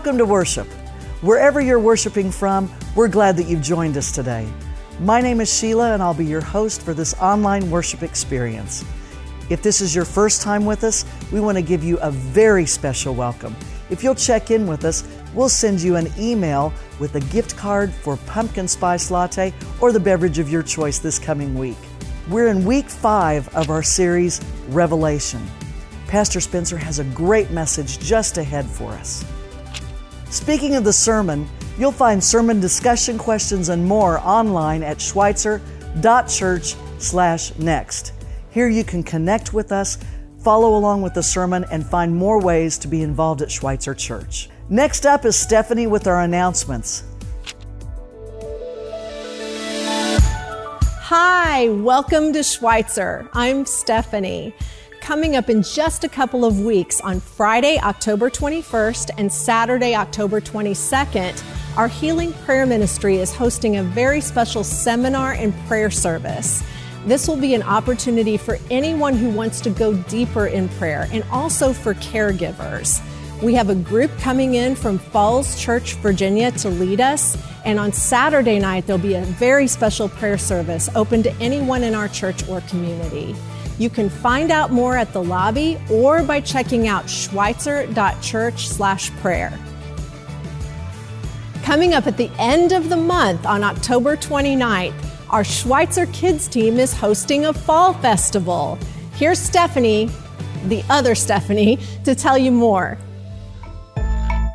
Welcome to worship. Wherever you're worshiping from, we're glad that you've joined us today. My name is Sheila, and I'll be your host for this online worship experience. If this is your first time with us, we want to give you a very special welcome. If you'll check in with us, we'll send you an email with a gift card for pumpkin spice latte or the beverage of your choice this coming week. We're in week five of our series, Revelation. Pastor Spencer has a great message just ahead for us. Speaking of the sermon, you'll find sermon discussion questions and more online at schweitzer.church/next. Here you can connect with us, follow along with the sermon, and find more ways to be involved at Schweitzer Church. Next up is Stephanie with our announcements. Hi, welcome to Schweitzer. I'm Stephanie. Coming up in just a couple of weeks on Friday, October 21st and Saturday, October 22nd, our Healing Prayer Ministry is hosting a very special seminar and prayer service. This will be an opportunity for anyone who wants to go deeper in prayer and also for caregivers. We have a group coming in from Falls Church, Virginia to lead us. And on Saturday night, there'll be a very special prayer service open to anyone in our church or community. You can find out more at the lobby or by checking out schweitzer.church slash prayer. Coming up at the end of the month on October 29th, our Schweitzer Kids team is hosting a fall festival. Here's Stephanie, the other Stephanie, to tell you more.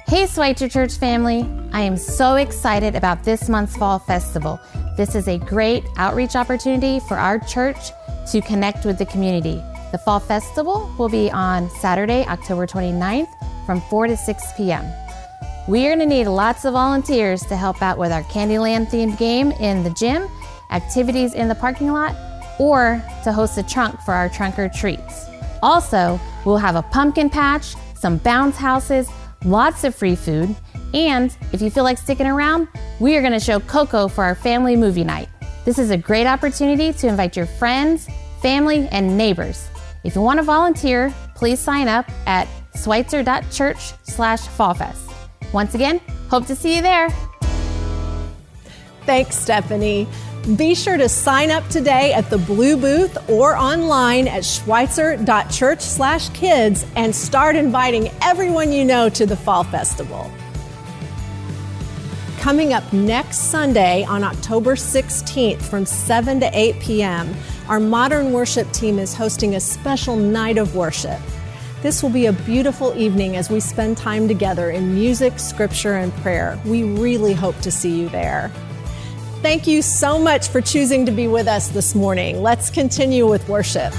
Hey, Schweitzer Church family. I am so excited about this month's Fall Festival. This is a great outreach opportunity for our church to connect with the community. The Fall Festival will be on Saturday, October 29th from 4 to 6 p.m. We are going to need lots of volunteers to help out with our Candyland themed game in the gym activities in the parking lot, or to host a trunk for our trunk or treats. Also, we'll have a pumpkin patch, some bounce houses, lots of free food, and if you feel like sticking around, we are going to show Coco for our family movie night. This is a great opportunity to invite your friends, family, and neighbors. If you want to volunteer, please sign up at schweitzer.church slash fallfest. Once again, hope to see you there. Thanks, Stephanie. Be sure to sign up today at the Blue Booth or online at schweitzer.church slash kids and start inviting everyone you know to the Fall Festival. Coming up next Sunday on October 16th from 7 to 8 p.m., our modern worship team is hosting a special night of worship. This will be a beautiful evening as we spend time together in music, scripture, and prayer. We really hope to see you there. Thank you so much for choosing to be with us this morning. Let's continue with worship.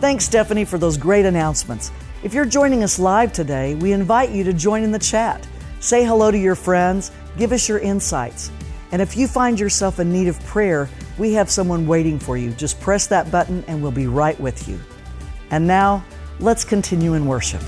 Thanks, Stephanie, for those great announcements. If you're joining us live today, we invite you to join in the chat. Say hello to your friends, give us your insights. And if you find yourself in need of prayer, we have someone waiting for you. Just press that button and we'll be right with you. And now, let's continue in worship.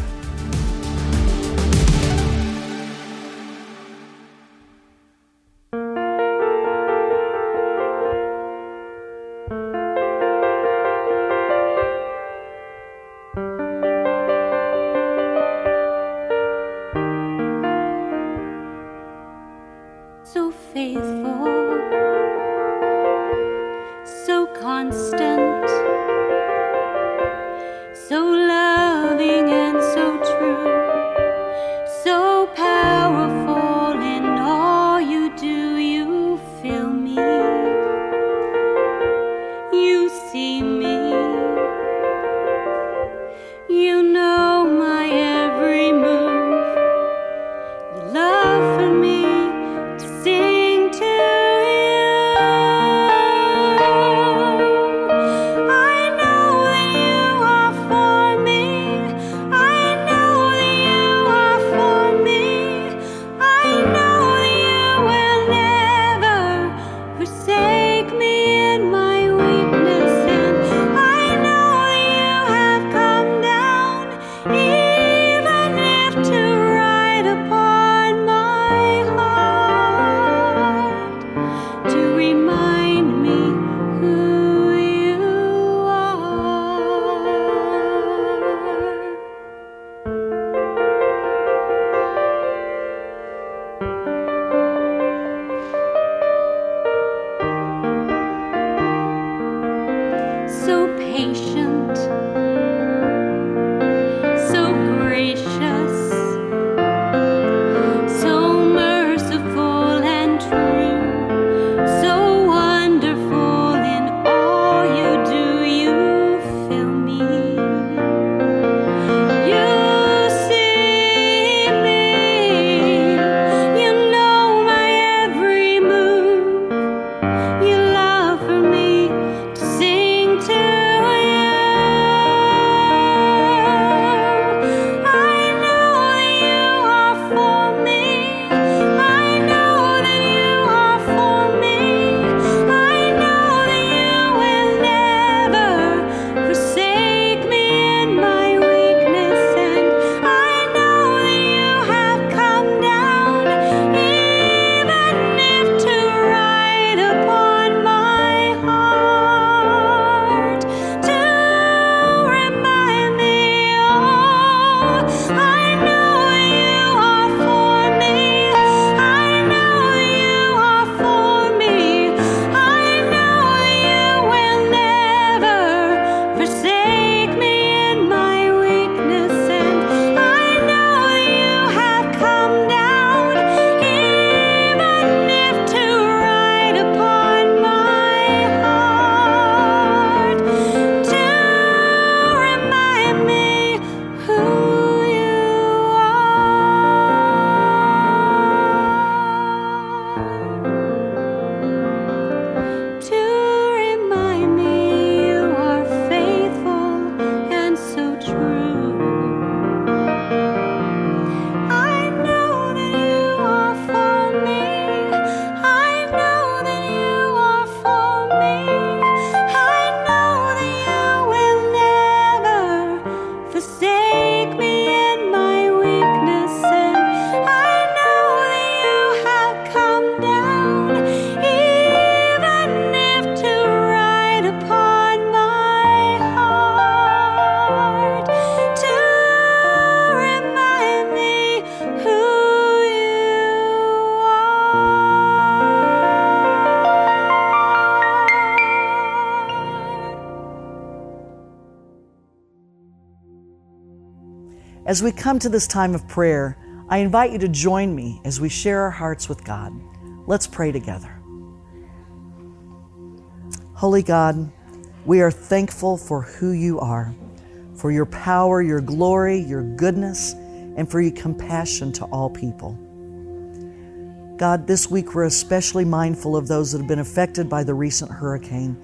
As we come to this time of prayer, I invite you to join me as we share our hearts with God. Let's pray together. Holy God, we are thankful for who you are, for your power, your glory, your goodness, and for your compassion to all people. God, this week we're especially mindful of those that have been affected by the recent hurricane.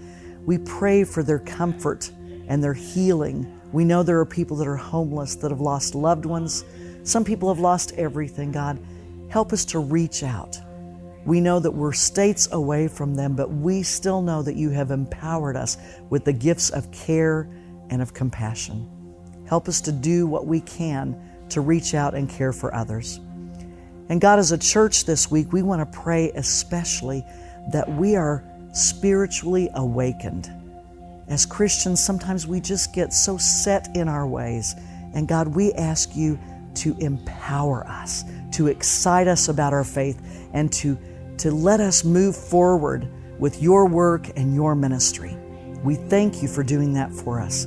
We pray for their comfort and their healing. We know there are people that are homeless, that have lost loved ones. Some people have lost everything. God, help us to reach out we know that we're states away from them, but we still know that you have empowered us with the gifts of care and of compassion. Help us to do what we can to reach out and care for others. And God, as a church this week, we want to pray especially that we are spiritually awakened. As Christians, sometimes we just get so set in our ways. And God, we ask you to empower us, to excite us about our faith, and to to let us move forward with your work and your ministry. We thank you for doing that for us.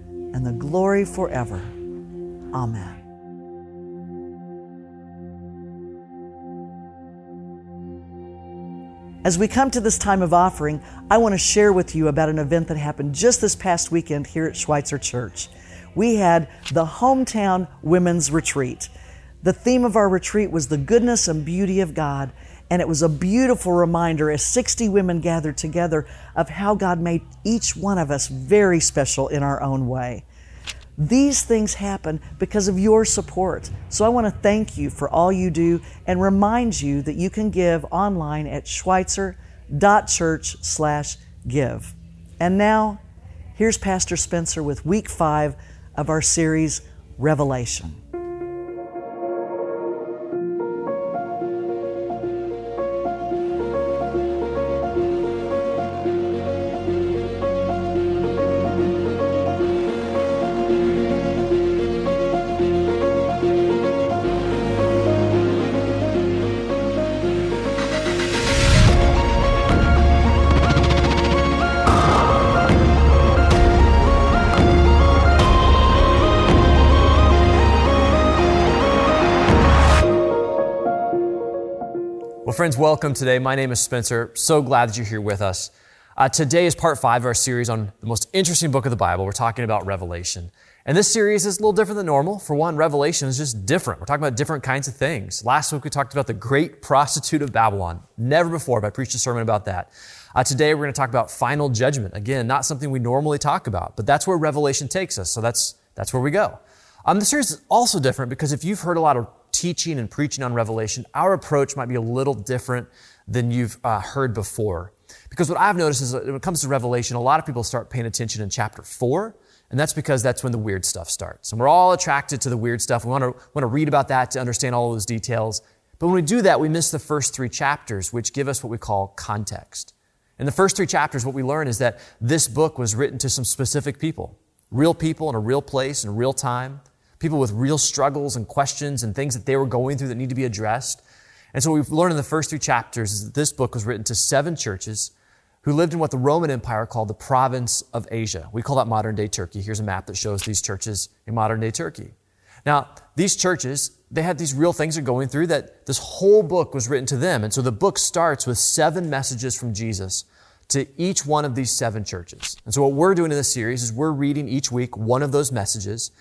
and the glory forever. Amen. As we come to this time of offering, I want to share with you about an event that happened just this past weekend here at Schweitzer Church. We had the Hometown Women's Retreat. The theme of our retreat was the goodness and beauty of God, and it was a beautiful reminder as 60 women gathered together of how God made each one of us very special in our own way. These things happen because of your support. So I want to thank you for all you do and remind you that you can give online at schweitzer.church/give. And now, here's Pastor Spencer with week 5 of our series Revelation. Friends, welcome today. My name is Spencer. So glad that you're here with us. Uh, today is part five of our series on the most interesting book of the Bible. We're talking about Revelation. And this series is a little different than normal. For one, Revelation is just different. We're talking about different kinds of things. Last week we talked about the great prostitute of Babylon. Never before have I preached a sermon about that. Uh, today we're going to talk about final judgment. Again, not something we normally talk about, but that's where Revelation takes us. So that's, that's where we go. Um, the series is also different because if you've heard a lot of teaching and preaching on Revelation, our approach might be a little different than you've uh, heard before. Because what I've noticed is that when it comes to Revelation, a lot of people start paying attention in chapter four, and that's because that's when the weird stuff starts. And we're all attracted to the weird stuff. We want to, want to read about that to understand all those details. But when we do that, we miss the first three chapters, which give us what we call context. In the first three chapters, what we learn is that this book was written to some specific people, real people in a real place in real time people with real struggles and questions and things that they were going through that need to be addressed. And so we've learned in the first three chapters is that this book was written to seven churches who lived in what the Roman Empire called the province of Asia. We call that modern day Turkey. Here's a map that shows these churches in modern day Turkey. Now, these churches, they had these real things they're going through that this whole book was written to them. And so the book starts with seven messages from Jesus to each one of these seven churches. And so what we're doing in this series is we're reading each week one of those messages.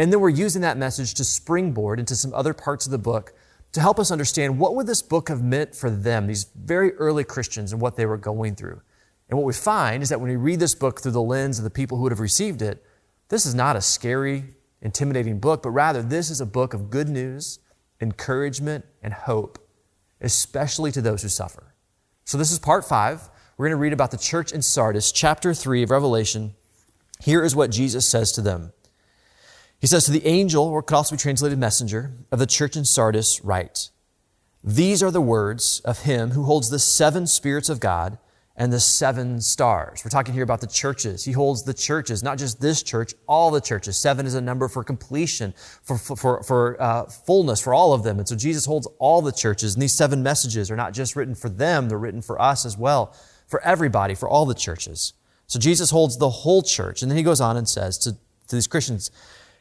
And then we're using that message to springboard into some other parts of the book to help us understand what would this book have meant for them, these very early Christians, and what they were going through. And what we find is that when we read this book through the lens of the people who would have received it, this is not a scary, intimidating book, but rather this is a book of good news, encouragement, and hope, especially to those who suffer. So this is part five. We're going to read about the church in Sardis, chapter three of Revelation. Here is what Jesus says to them. He says to the angel, or could also be translated messenger, of the church in Sardis, write, These are the words of him who holds the seven spirits of God and the seven stars. We're talking here about the churches. He holds the churches, not just this church, all the churches. Seven is a number for completion, for, for, for uh, fullness, for all of them. And so Jesus holds all the churches. And these seven messages are not just written for them, they're written for us as well, for everybody, for all the churches. So Jesus holds the whole church. And then he goes on and says to, to these Christians,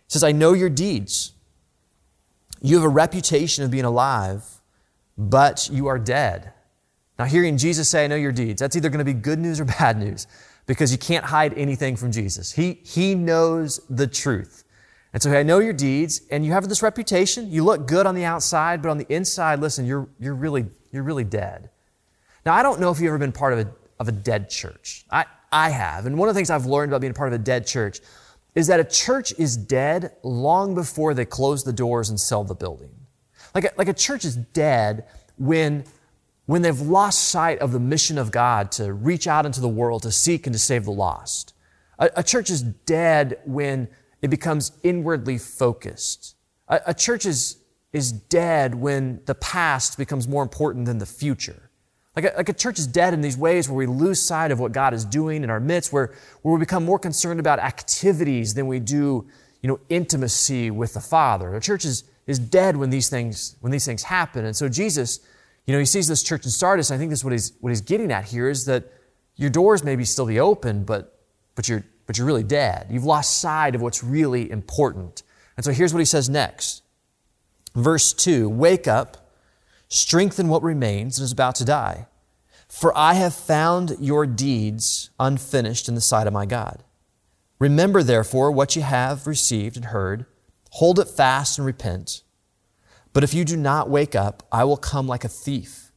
says, I know your deeds. You have a reputation of being alive, but you are dead. Now, hearing Jesus say, I know your deeds, that's either going to be good news or bad news because you can't hide anything from Jesus. He, he knows the truth. And so I know your deeds and you have this reputation. You look good on the outside, but on the inside, listen, you're, you're, really, you're really dead. Now, I don't know if you've ever been part of a, of a dead church. I, I have. And one of the things I've learned about being part of a dead church is that a church is dead long before they close the doors and sell the building. Like a, like a church is dead when when they've lost sight of the mission of God to reach out into the world to seek and to save the lost. A, a church is dead when it becomes inwardly focused. A, a church is, is dead when the past becomes more important than the future. Like a, like a church is dead in these ways where we lose sight of what God is doing in our midst, where, where we become more concerned about activities than we do, you know, intimacy with the Father. A church is, is dead when these things, when these things happen. And so Jesus, you know, he sees this church in Sardis. I think this is what he's, what he's getting at here is that your doors may be still be open, but, but, you're, but you're really dead. You've lost sight of what's really important. And so here's what he says next. Verse 2 Wake up, strengthen what remains and is about to die. For I have found your deeds unfinished in the sight of my God. Remember, therefore, what you have received and heard, hold it fast and repent. But if you do not wake up, I will come like a thief,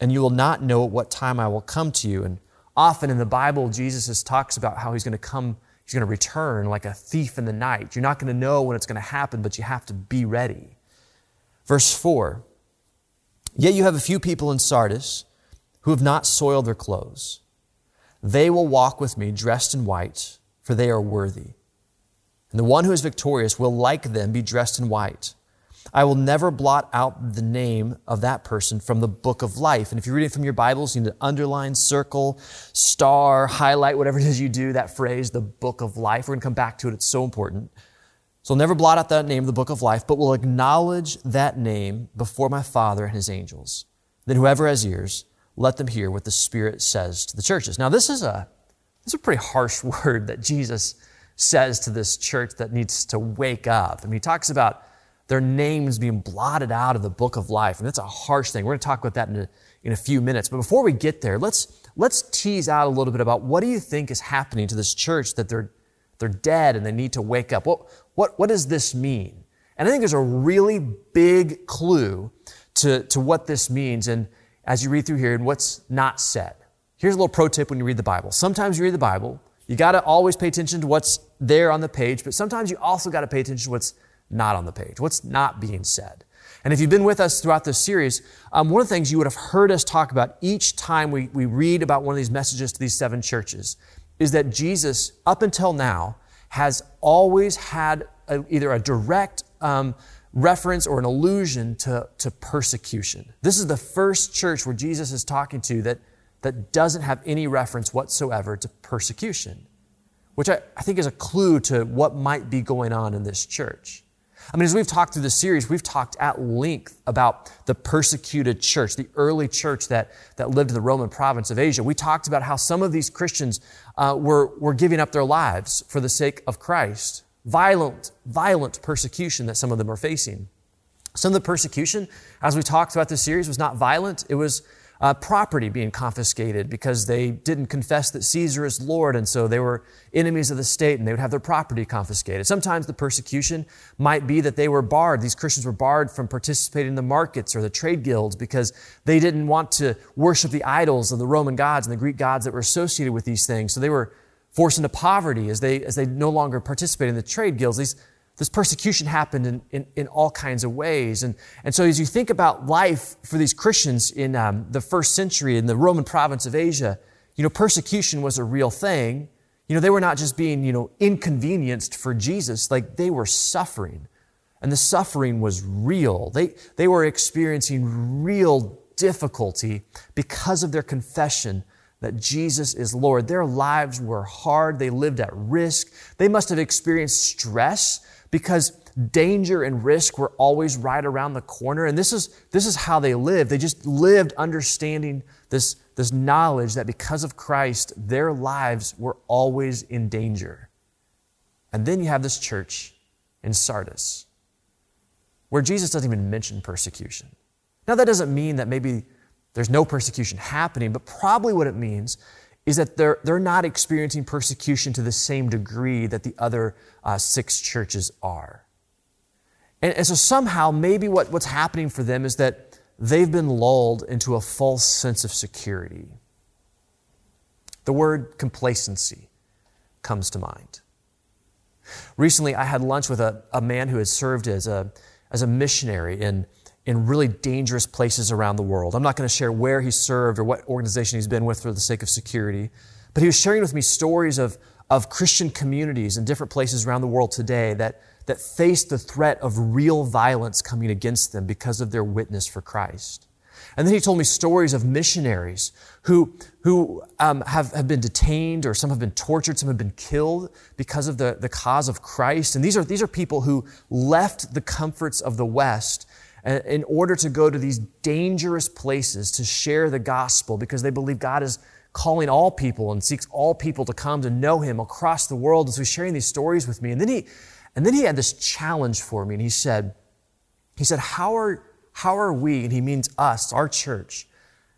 and you will not know at what time I will come to you. And often in the Bible, Jesus talks about how he's going to come, he's going to return like a thief in the night. You're not going to know when it's going to happen, but you have to be ready. Verse 4 Yet you have a few people in Sardis who have not soiled their clothes. They will walk with me dressed in white, for they are worthy. And the one who is victorious will, like them, be dressed in white. I will never blot out the name of that person from the book of life. And if you're reading from your Bibles, you need to underline, circle, star, highlight, whatever it is you do, that phrase, the book of life. We're going to come back to it. It's so important. So I'll never blot out that name, of the book of life, but will acknowledge that name before my Father and his angels. Then whoever has ears, let them hear what the Spirit says to the churches. Now, this is a, this is a pretty harsh word that Jesus says to this church that needs to wake up. I mean, he talks about their names being blotted out of the book of life. And that's a harsh thing. We're going to talk about that in a, in a few minutes. But before we get there, let's, let's tease out a little bit about what do you think is happening to this church that they're, they're dead and they need to wake up? What, what, what does this mean? And I think there's a really big clue to, to what this means. And as you read through here and what's not said. Here's a little pro tip when you read the Bible. Sometimes you read the Bible, you got to always pay attention to what's there on the page, but sometimes you also got to pay attention to what's not on the page? What's not being said? And if you've been with us throughout this series, um, one of the things you would have heard us talk about each time we, we read about one of these messages to these seven churches is that Jesus, up until now, has always had a, either a direct um, reference or an allusion to, to persecution. This is the first church where Jesus is talking to that, that doesn't have any reference whatsoever to persecution, which I, I think is a clue to what might be going on in this church. I mean, as we've talked through this series, we've talked at length about the persecuted church, the early church that, that lived in the Roman province of Asia. We talked about how some of these Christians uh, were, were giving up their lives for the sake of Christ. Violent, violent persecution that some of them are facing. Some of the persecution, as we talked throughout this series, was not violent. It was uh, property being confiscated because they didn't confess that Caesar is Lord, and so they were enemies of the state and they would have their property confiscated. Sometimes the persecution might be that they were barred. These Christians were barred from participating in the markets or the trade guilds because they didn't want to worship the idols of the Roman gods and the Greek gods that were associated with these things. So they were forced into poverty as they, as they no longer participate in the trade guilds. These, this persecution happened in, in, in, all kinds of ways. And, and so as you think about life for these Christians in um, the first century in the Roman province of Asia, you know, persecution was a real thing. You know, they were not just being, you know, inconvenienced for Jesus, like they were suffering. And the suffering was real. They, they were experiencing real difficulty because of their confession that Jesus is Lord. Their lives were hard. They lived at risk. They must have experienced stress because danger and risk were always right around the corner. And this is, this is how they lived. They just lived understanding this, this knowledge that because of Christ, their lives were always in danger. And then you have this church in Sardis where Jesus doesn't even mention persecution. Now, that doesn't mean that maybe there's no persecution happening, but probably what it means is that they're, they're not experiencing persecution to the same degree that the other uh, six churches are. And, and so somehow, maybe what, what's happening for them is that they've been lulled into a false sense of security. The word complacency comes to mind. Recently, I had lunch with a, a man who had served as a, as a missionary in in really dangerous places around the world. I'm not going to share where he served or what organization he's been with for the sake of security, but he was sharing with me stories of, of Christian communities in different places around the world today that, that face the threat of real violence coming against them because of their witness for Christ. And then he told me stories of missionaries who, who um, have, have been detained or some have been tortured, some have been killed because of the, the cause of Christ. And these are, these are people who left the comforts of the West in order to go to these dangerous places to share the gospel because they believe God is calling all people and seeks all people to come to know him across the world. And so he's sharing these stories with me. And then he, and then he had this challenge for me and he said, he said, how are, how are we, and he means us, our church,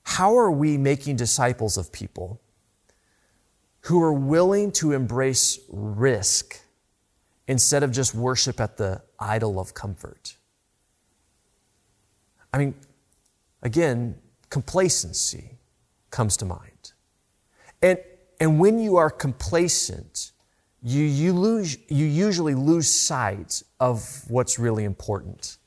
how are we making disciples of people who are willing to embrace risk instead of just worship at the idol of comfort? I mean, again, complacency comes to mind. And, and when you are complacent, you, you, lose, you usually lose sight of what's really important.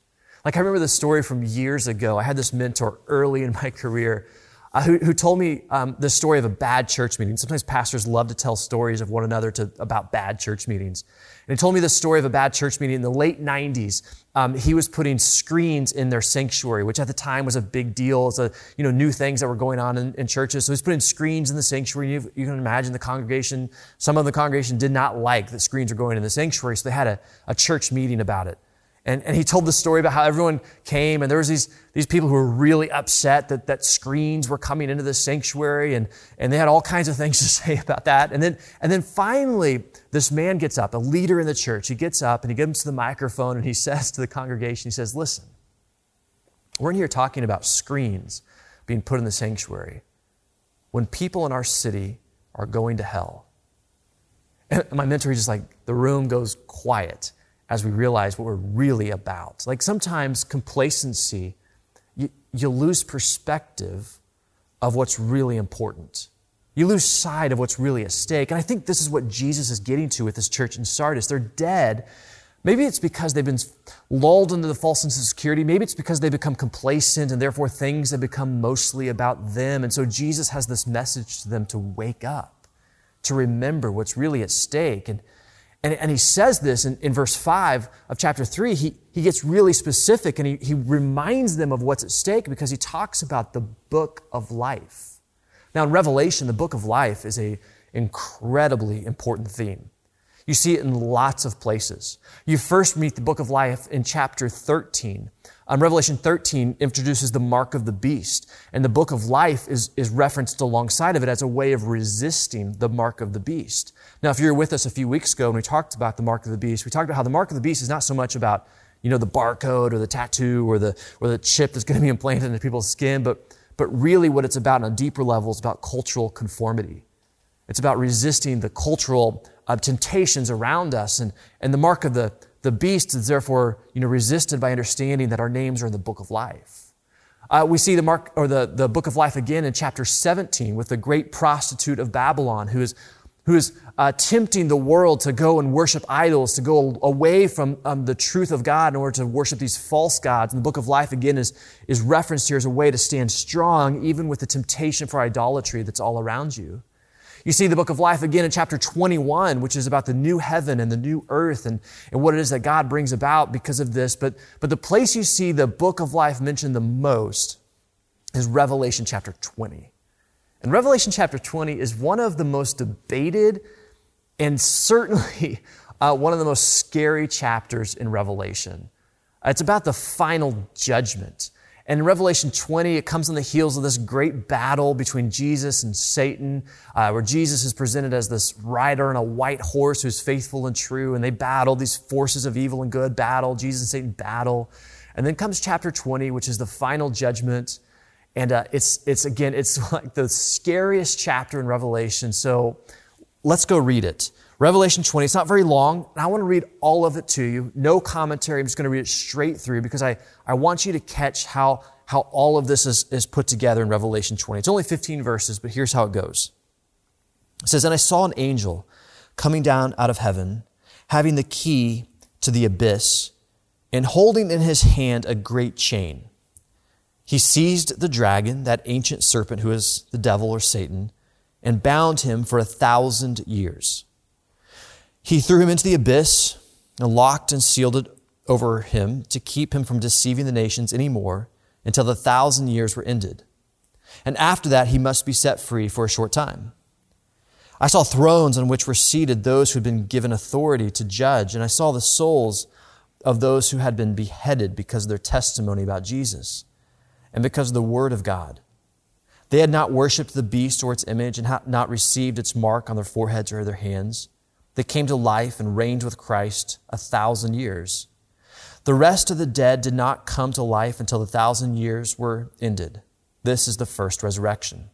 Like I remember the story from years ago. I had this mentor early in my career uh, who, who, told me um, the story of a bad church meeting. Sometimes pastors love to tell stories of one another to, about bad church meetings. And he told me the story of a bad church meeting in the late 90s. Um, he was putting screens in their sanctuary, which at the time was a big deal. It's a, you know, new things that were going on in, in churches. So he's putting screens in the sanctuary. You, you, can imagine the congregation, some of the congregation did not like that screens were going in the sanctuary. So they had a, a church meeting about it. And, and he told the story about how everyone came and there was these, these people who were really upset that, that screens were coming into the sanctuary and, and they had all kinds of things to say about that. And then, and then finally, this man gets up, a leader in the church. He gets up and he to the microphone and he says to the congregation, he says, listen, we're in here talking about screens being put in the sanctuary when people in our city are going to hell. And my mentor, he's just like, the room goes quiet as we realize what we're really about. Like sometimes complacency, you, you lose perspective of what's really important. You lose sight of what's really at stake. And I think this is what Jesus is getting to with this church in Sardis. They're dead. Maybe it's because they've been lulled into the false sense of security. Maybe it's because they become complacent and therefore things have become mostly about them. And so Jesus has this message to them to wake up, to remember what's really at stake. And and, and he says this in, in verse 5 of chapter 3. He, he gets really specific and he, he reminds them of what's at stake because he talks about the book of life. Now, in Revelation, the book of life is a incredibly important theme. You see it in lots of places. You first meet the book of life in chapter 13. Um, Revelation 13 introduces the mark of the beast, and the book of life is, is referenced alongside of it as a way of resisting the mark of the beast. Now, if you were with us a few weeks ago and we talked about the mark of the beast, we talked about how the mark of the beast is not so much about, you know, the barcode or the tattoo or the, or the chip that's going to be implanted into people's skin, but, but really what it's about on a deeper level is about cultural conformity. It's about resisting the cultural uh, temptations around us. And, and the mark of the, the beast is therefore you know, resisted by understanding that our names are in the book of life. Uh, we see the mark or the, the book of life again in chapter 17 with the great prostitute of Babylon who is, who is uh, tempting the world to go and worship idols, to go away from um, the truth of God in order to worship these false gods. And the book of life again is, is referenced here as a way to stand strong even with the temptation for idolatry that's all around you. You see the book of life again in chapter 21, which is about the new heaven and the new earth and, and what it is that God brings about because of this. But, but the place you see the book of life mentioned the most is Revelation chapter 20. And Revelation chapter 20 is one of the most debated and certainly uh, one of the most scary chapters in Revelation. It's about the final judgment. And in Revelation 20, it comes on the heels of this great battle between Jesus and Satan, uh, where Jesus is presented as this rider on a white horse who's faithful and true, and they battle these forces of evil and good, battle, Jesus and Satan battle. And then comes chapter 20, which is the final judgment. And uh, it's, it's, again, it's like the scariest chapter in Revelation. So let's go read it. Revelation 20, it's not very long, and I want to read all of it to you. No commentary. I'm just going to read it straight through because I, I want you to catch how, how all of this is, is put together in Revelation 20. It's only 15 verses, but here's how it goes. It says, And I saw an angel coming down out of heaven, having the key to the abyss, and holding in his hand a great chain. He seized the dragon, that ancient serpent who is the devil or Satan, and bound him for a thousand years. He threw him into the abyss and locked and sealed it over him to keep him from deceiving the nations any more until the thousand years were ended. And after that, he must be set free for a short time. I saw thrones on which were seated those who had been given authority to judge, and I saw the souls of those who had been beheaded because of their testimony about Jesus and because of the word of God. They had not worshiped the beast or its image and had not received its mark on their foreheads or their hands They came to life and reigned with Christ a thousand years. The rest of the dead did not come to life until the thousand years were ended. This is the first resurrection.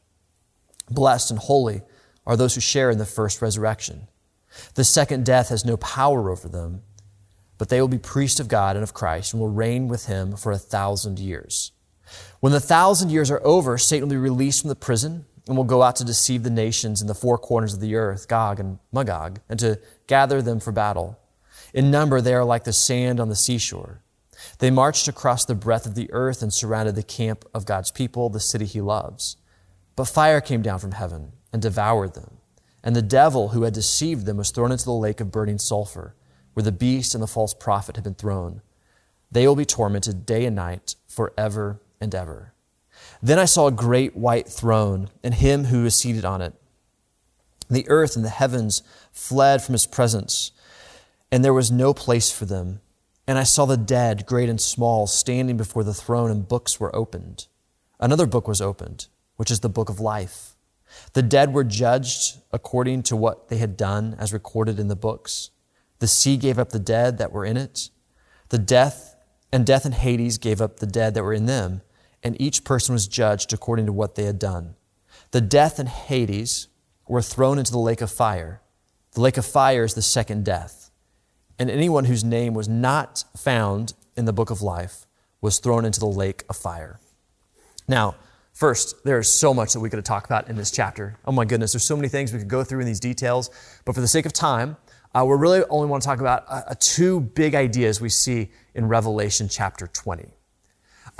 Blessed and holy are those who share in the first resurrection. The second death has no power over them, but they will be priests of God and of Christ and will reign with him for a thousand years. When the thousand years are over, Satan will be released from the prison and will go out to deceive the nations in the four corners of the earth, Gog and Magog, and to gather them for battle. In number, they are like the sand on the seashore. They marched across the breadth of the earth and surrounded the camp of God's people, the city he loves. But fire came down from heaven and devoured them. And the devil who had deceived them was thrown into the lake of burning sulfur, where the beast and the false prophet had been thrown. They will be tormented day and night forever and ever. Then I saw a great white throne and him who was seated on it. The earth and the heavens fled from his presence, and there was no place for them. And I saw the dead, great and small, standing before the throne, and books were opened. Another book was opened, which is the book of life. The dead were judged according to what they had done, as recorded in the books. The sea gave up the dead that were in it. The death and death and Hades gave up the dead that were in them and each person was judged according to what they had done. The death and Hades were thrown into the lake of fire. The lake of fire is the second death. And anyone whose name was not found in the book of life was thrown into the lake of fire. Now, first, there is so much that we could talk about in this chapter. Oh my goodness, there's so many things we could go through in these details. But for the sake of time, uh, we really only want to talk about uh, two big ideas we see in Revelation chapter 20.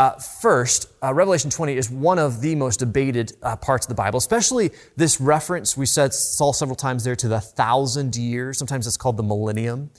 Uh, first, uh, Revelation 20 is one of the most debated uh, parts of the Bible, especially this reference we said saw several times there to the thousand years. Sometimes it's called the millennium.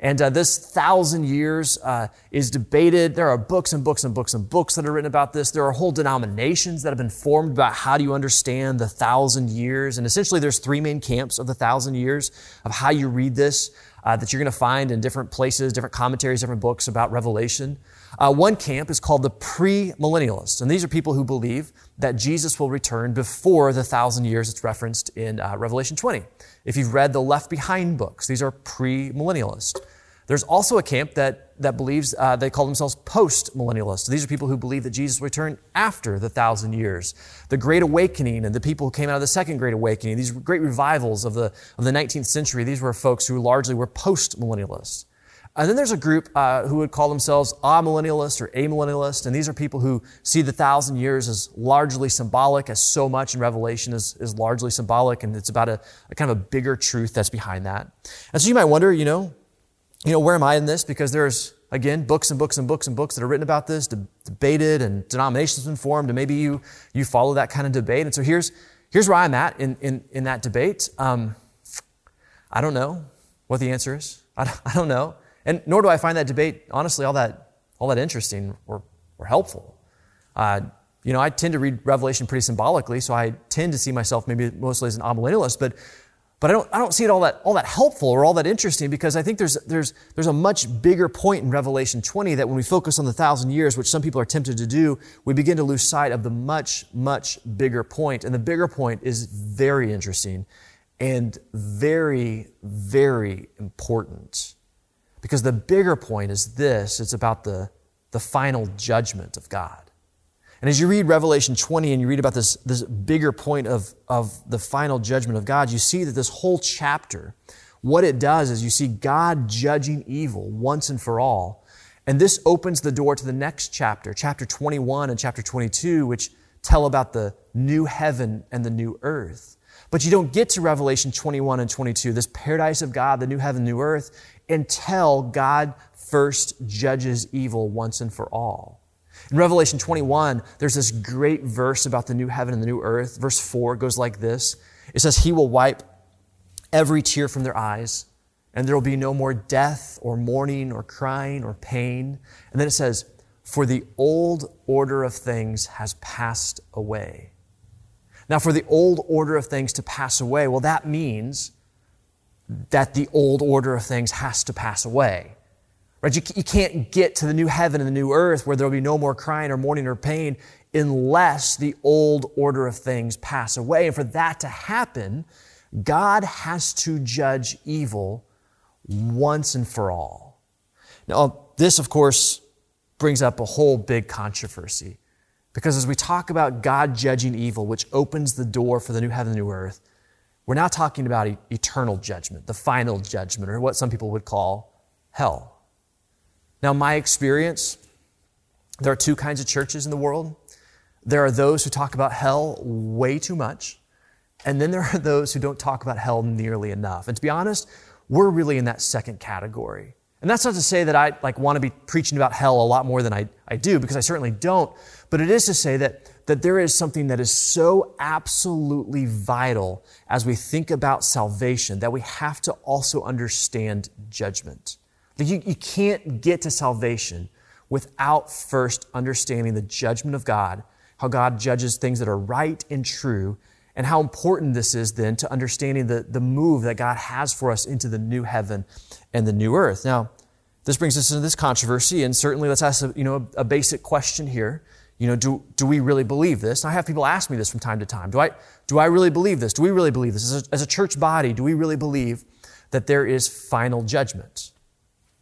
And uh, this thousand years uh, is debated. There are books and books and books and books that are written about this. There are whole denominations that have been formed about how do you understand the thousand years. And essentially, there's three main camps of the thousand years of how you read this uh, that you're going to find in different places, different commentaries, different books about Revelation. Uh, one camp is called the premillennialists, and these are people who believe that Jesus will return before the thousand years it's referenced in uh, Revelation 20. If you've read the Left Behind books, these are premillennialists. There's also a camp that, that believes, uh, they call themselves post millennialists. These are people who believe that Jesus returned after the thousand years. The Great Awakening and the people who came out of the Second Great Awakening, these great revivals of the, of the 19th century, these were folks who largely were post millennialists. And then there's a group uh, who would call themselves amillennialist or amillennialist, and these are people who see the thousand years as largely symbolic, as so much in Revelation is, is largely symbolic, and it's about a, a kind of a bigger truth that's behind that. And so you might wonder, you know, you know, where am I in this? Because there's, again, books and books and books and books that are written about this, de- debated, and denominations been formed, and maybe you, you follow that kind of debate. And so here's, here's where I'm at in, in, in that debate. Um, I don't know what the answer is. I don't, I don't know. And nor do I find that debate, honestly, all that, all that interesting or, or helpful. Uh, you know, I tend to read Revelation pretty symbolically, so I tend to see myself maybe mostly as an amillennialist, but but I don't, I don't see it all that, all that helpful or all that interesting because I think there's, there's, there's a much bigger point in Revelation 20 that when we focus on the thousand years, which some people are tempted to do, we begin to lose sight of the much, much bigger point. And the bigger point is very interesting and very, very important. Because the bigger point is this it's about the, the final judgment of God. And as you read Revelation 20 and you read about this, this bigger point of, of the final judgment of God, you see that this whole chapter, what it does is you see God judging evil once and for all. And this opens the door to the next chapter, chapter 21 and chapter 22, which tell about the new heaven and the new earth. But you don't get to Revelation 21 and 22, this paradise of God, the new heaven, new earth, until God first judges evil once and for all. In Revelation 21, there's this great verse about the new heaven and the new earth. Verse 4 goes like this It says, He will wipe every tear from their eyes, and there will be no more death or mourning or crying or pain. And then it says, For the old order of things has passed away. Now, for the old order of things to pass away, well, that means that the old order of things has to pass away. Right? You, you can't get to the new heaven and the new earth where there will be no more crying or mourning or pain unless the old order of things pass away. And for that to happen, God has to judge evil once and for all. Now, this, of course, brings up a whole big controversy. Because as we talk about God judging evil, which opens the door for the new heaven and new earth, we're now talking about eternal judgment, the final judgment, or what some people would call hell. Now, my experience, there are two kinds of churches in the world. There are those who talk about hell way too much, and then there are those who don't talk about hell nearly enough. And to be honest, we're really in that second category. And that's not to say that I like want to be preaching about hell a lot more than I, I do, because I certainly don't. But it is to say that, that there is something that is so absolutely vital as we think about salvation that we have to also understand judgment. You, you can't get to salvation without first understanding the judgment of God, how God judges things that are right and true, and how important this is then to understanding the, the move that God has for us into the new heaven and the new earth. Now, this brings us into this controversy, and certainly let's ask a, you know, a, a basic question here. You know, do, do we really believe this? And I have people ask me this from time to time. Do I, do I really believe this? Do we really believe this? As a, as a church body, do we really believe that there is final judgment?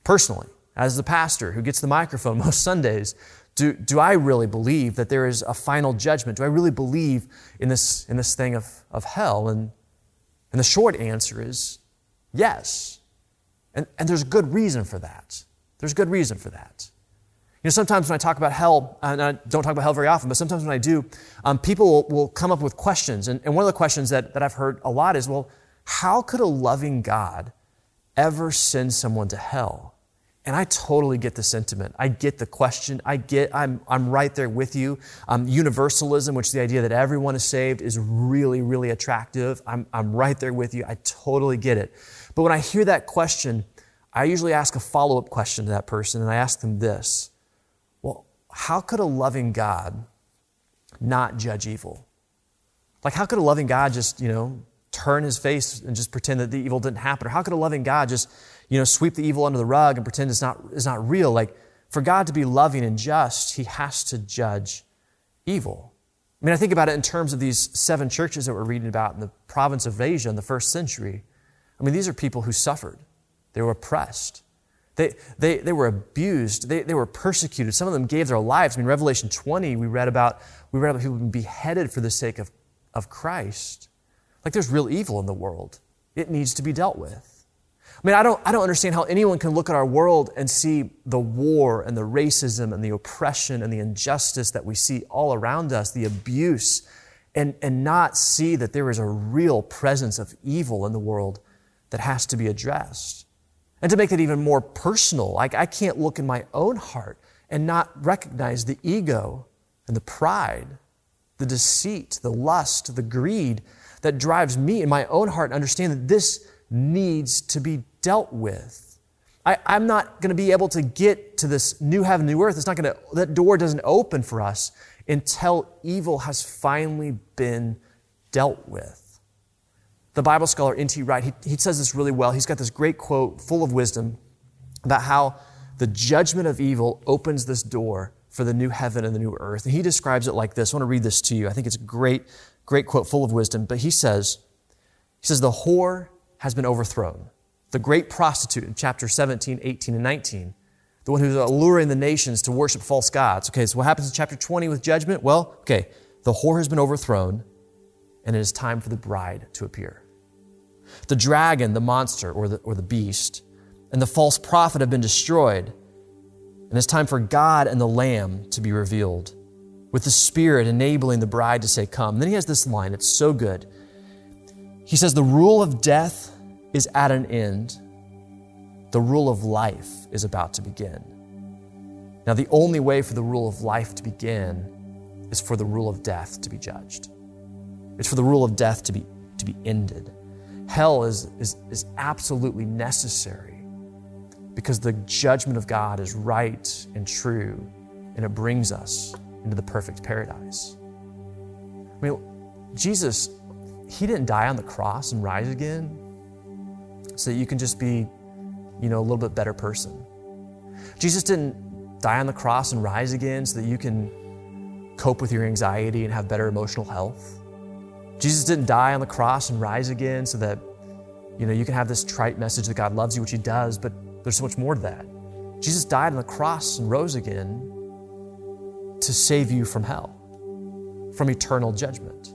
personally, as the pastor who gets the microphone most Sundays, do, do I really believe that there is a final judgment? Do I really believe in this, in this thing of, of hell? And, and the short answer is yes. And, and there's good reason for that. There's good reason for that. You know, sometimes when I talk about hell, and I don't talk about hell very often, but sometimes when I do, um, people will, will, come up with questions. And, and one of the questions that, that I've heard a lot is, well, how could a loving God ever send someone to hell? And I totally get the sentiment. I get the question. I get, I'm, I'm right there with you. Um, universalism, which is the idea that everyone is saved, is really, really attractive. I'm, I'm right there with you. I totally get it. But when I hear that question, I usually ask a follow up question to that person, and I ask them this how could a loving God not judge evil? Like, how could a loving God just, you know, turn his face and just pretend that the evil didn't happen? Or how could a loving God just, you know, sweep the evil under the rug and pretend it's not, it's not real? Like, for God to be loving and just, he has to judge evil. I mean, I think about it in terms of these seven churches that we're reading about in the province of Asia in the first century. I mean, these are people who suffered. They were oppressed. They, they, they were abused. They, they were persecuted. Some of them gave their lives. I mean, Revelation 20, we read about, we read about people being beheaded for the sake of, of Christ. Like there's real evil in the world. It needs to be dealt with. I mean, I don't, I don't understand how anyone can look at our world and see the war and the racism and the oppression and the injustice that we see all around us, the abuse, and, and not see that there is a real presence of evil in the world that has to be addressed. And to make it even more personal, like I can't look in my own heart and not recognize the ego and the pride, the deceit, the lust, the greed that drives me in my own heart and understand that this needs to be dealt with. I, am not going to be able to get to this new heaven, new earth. It's not going to, that door doesn't open for us until evil has finally been dealt with. The Bible scholar N.T. Wright, he, he says this really well. He's got this great quote full of wisdom about how the judgment of evil opens this door for the new heaven and the new earth. And he describes it like this. I want to read this to you. I think it's a great, great quote full of wisdom. But he says, he says, the whore has been overthrown. The great prostitute in chapter 17, 18, and 19. The one who's alluring the nations to worship false gods. Okay, so what happens in chapter 20 with judgment? Well, okay, the whore has been overthrown and it is time for the bride to appear. The dragon, the monster, or the, or the beast, and the false prophet have been destroyed, and it's time for God and the Lamb to be revealed, with the Spirit enabling the bride to say, Come. Then he has this line, it's so good. He says, The rule of death is at an end, the rule of life is about to begin. Now, the only way for the rule of life to begin is for the rule of death to be judged. It's for the rule of death to be, to be ended. Hell is, is, is absolutely necessary because the judgment of God is right and true, and it brings us into the perfect paradise. I mean, Jesus, He didn't die on the cross and rise again so that you can just be, you know, a little bit better person. Jesus didn't die on the cross and rise again so that you can cope with your anxiety and have better emotional health. Jesus didn't die on the cross and rise again so that you know you can have this trite message that God loves you, which He does, but there's so much more to that. Jesus died on the cross and rose again to save you from hell, from eternal judgment.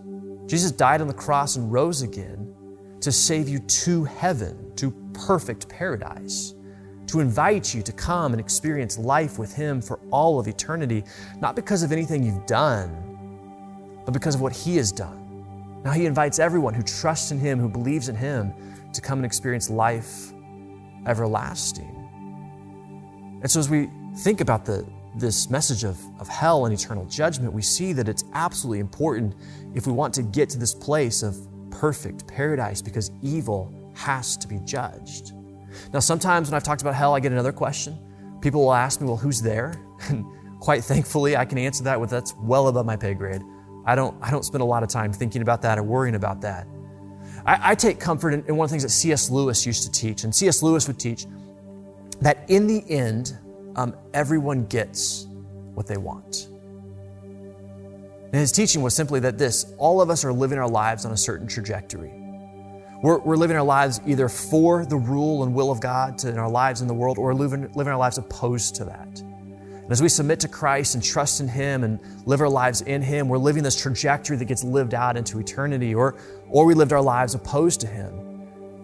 Jesus died on the cross and rose again to save you to heaven, to perfect paradise, to invite you to come and experience life with Him for all of eternity, not because of anything you've done, but because of what He has done. Now he invites everyone who trusts in him, who believes in him, to come and experience life everlasting. And so as we think about the, this message of, of hell and eternal judgment, we see that it's absolutely important if we want to get to this place of perfect paradise because evil has to be judged. Now, sometimes when I've talked about hell, I get another question. People will ask me, well, who's there? And quite thankfully, I can answer that with that's well above my pay grade. I don't, I don't spend a lot of time thinking about that or worrying about that. I, I take comfort in, in one of the things that C.S. Lewis used to teach. And C.S. Lewis would teach that in the end, um, everyone gets what they want. And his teaching was simply that this all of us are living our lives on a certain trajectory. We're, we're living our lives either for the rule and will of God to, in our lives in the world, or living, living our lives opposed to that. And as we submit to Christ and trust in Him and live our lives in Him, we're living this trajectory that gets lived out into eternity, or, or we lived our lives opposed to Him.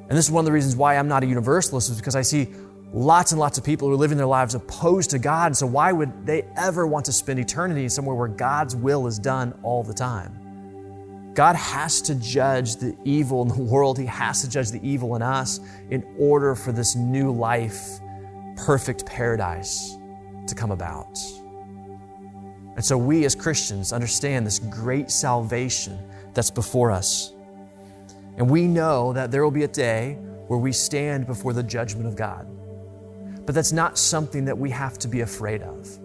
And this is one of the reasons why I'm not a universalist, is because I see lots and lots of people who are living their lives opposed to God. And so why would they ever want to spend eternity somewhere where God's will is done all the time? God has to judge the evil in the world. He has to judge the evil in us in order for this new life, perfect paradise to come about. And so we as Christians understand this great salvation that's before us. And we know that there will be a day where we stand before the judgment of God. But that's not something that we have to be afraid of.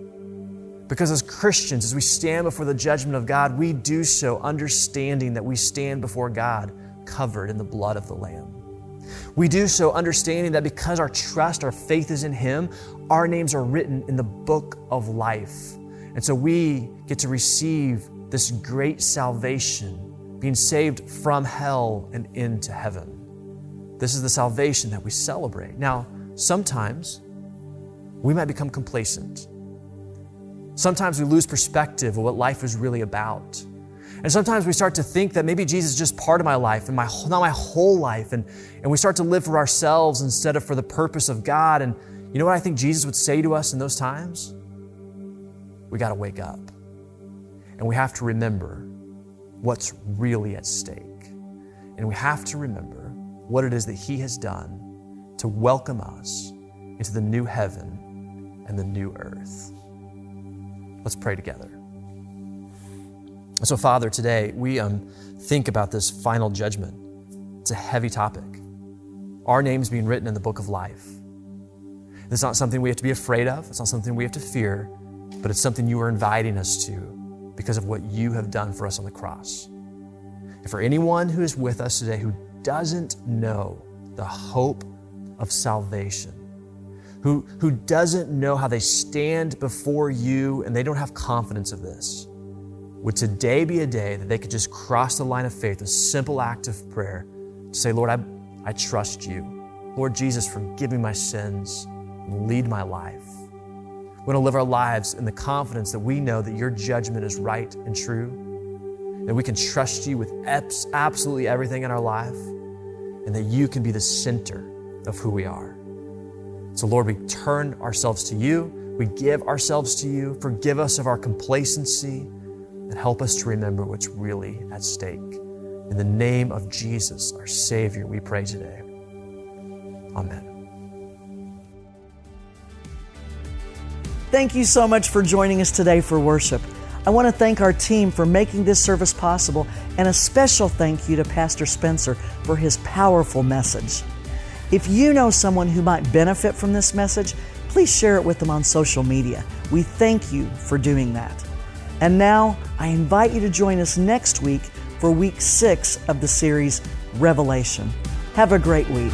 Because as Christians, as we stand before the judgment of God, we do so understanding that we stand before God covered in the blood of the Lamb. We do so understanding that because our trust, our faith is in Him, our names are written in the book of life. And so we get to receive this great salvation, being saved from hell and into heaven. This is the salvation that we celebrate. Now, sometimes we might become complacent. Sometimes we lose perspective of what life is really about. And sometimes we start to think that maybe Jesus is just part of my life and my, not my whole life. And, and we start to live for ourselves instead of for the purpose of God. And you know what I think Jesus would say to us in those times? We got to wake up. And we have to remember what's really at stake. And we have to remember what it is that He has done to welcome us into the new heaven and the new earth. Let's pray together. So, Father, today we um, think about this final judgment. It's a heavy topic. Our names being written in the book of life. It's not something we have to be afraid of, it's not something we have to fear, but it's something you are inviting us to because of what you have done for us on the cross. And for anyone who is with us today who doesn't know the hope of salvation, who, who doesn't know how they stand before you and they don't have confidence of this, would today be a day that they could just cross the line of faith, a simple act of prayer, to say, Lord, I, I trust you. Lord Jesus, forgive me my sins, lead my life. We want to live our lives in the confidence that we know that your judgment is right and true, that we can trust you with absolutely everything in our life, and that you can be the center of who we are. So, Lord, we turn ourselves to you. We give ourselves to you. Forgive us of our complacency and help us to remember what's really at stake. In the name of Jesus, our Savior, we pray today. Amen. Thank you so much for joining us today for worship. I want to thank our team for making this service possible, and a special thank you to Pastor Spencer for his powerful message. If you know someone who might benefit from this message, please share it with them on social media. We thank you for doing that. And now I invite you to join us next week for week six of the series Revelation. Have a great week.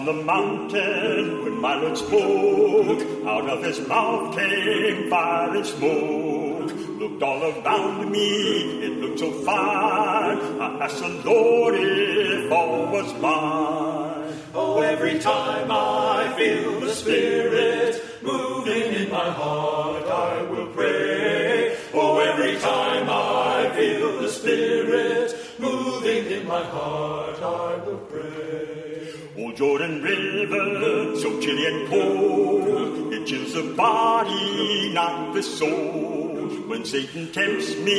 On the mountain, when my Lord spoke, out of his mouth came fire and smoke. Looked all around me, it looked so fine. I asked the Lord if all was mine. Oh, every time I feel the Spirit moving in my heart, I will pray. Oh, every time I feel the Spirit moving in my heart, I will pray. Old Jordan River, so chilly and cold, it chills the body, not the soul. When Satan tempts me,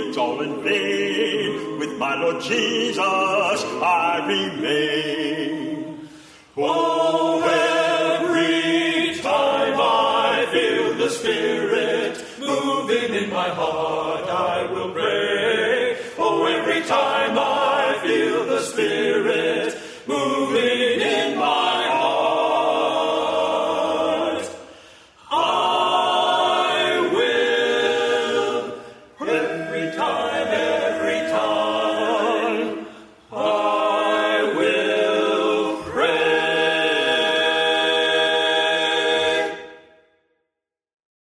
it's all in vain. With my Lord Jesus, I remain. Oh, every time I feel the Spirit moving in my heart, I will pray. Oh, every time I feel the Spirit Amen.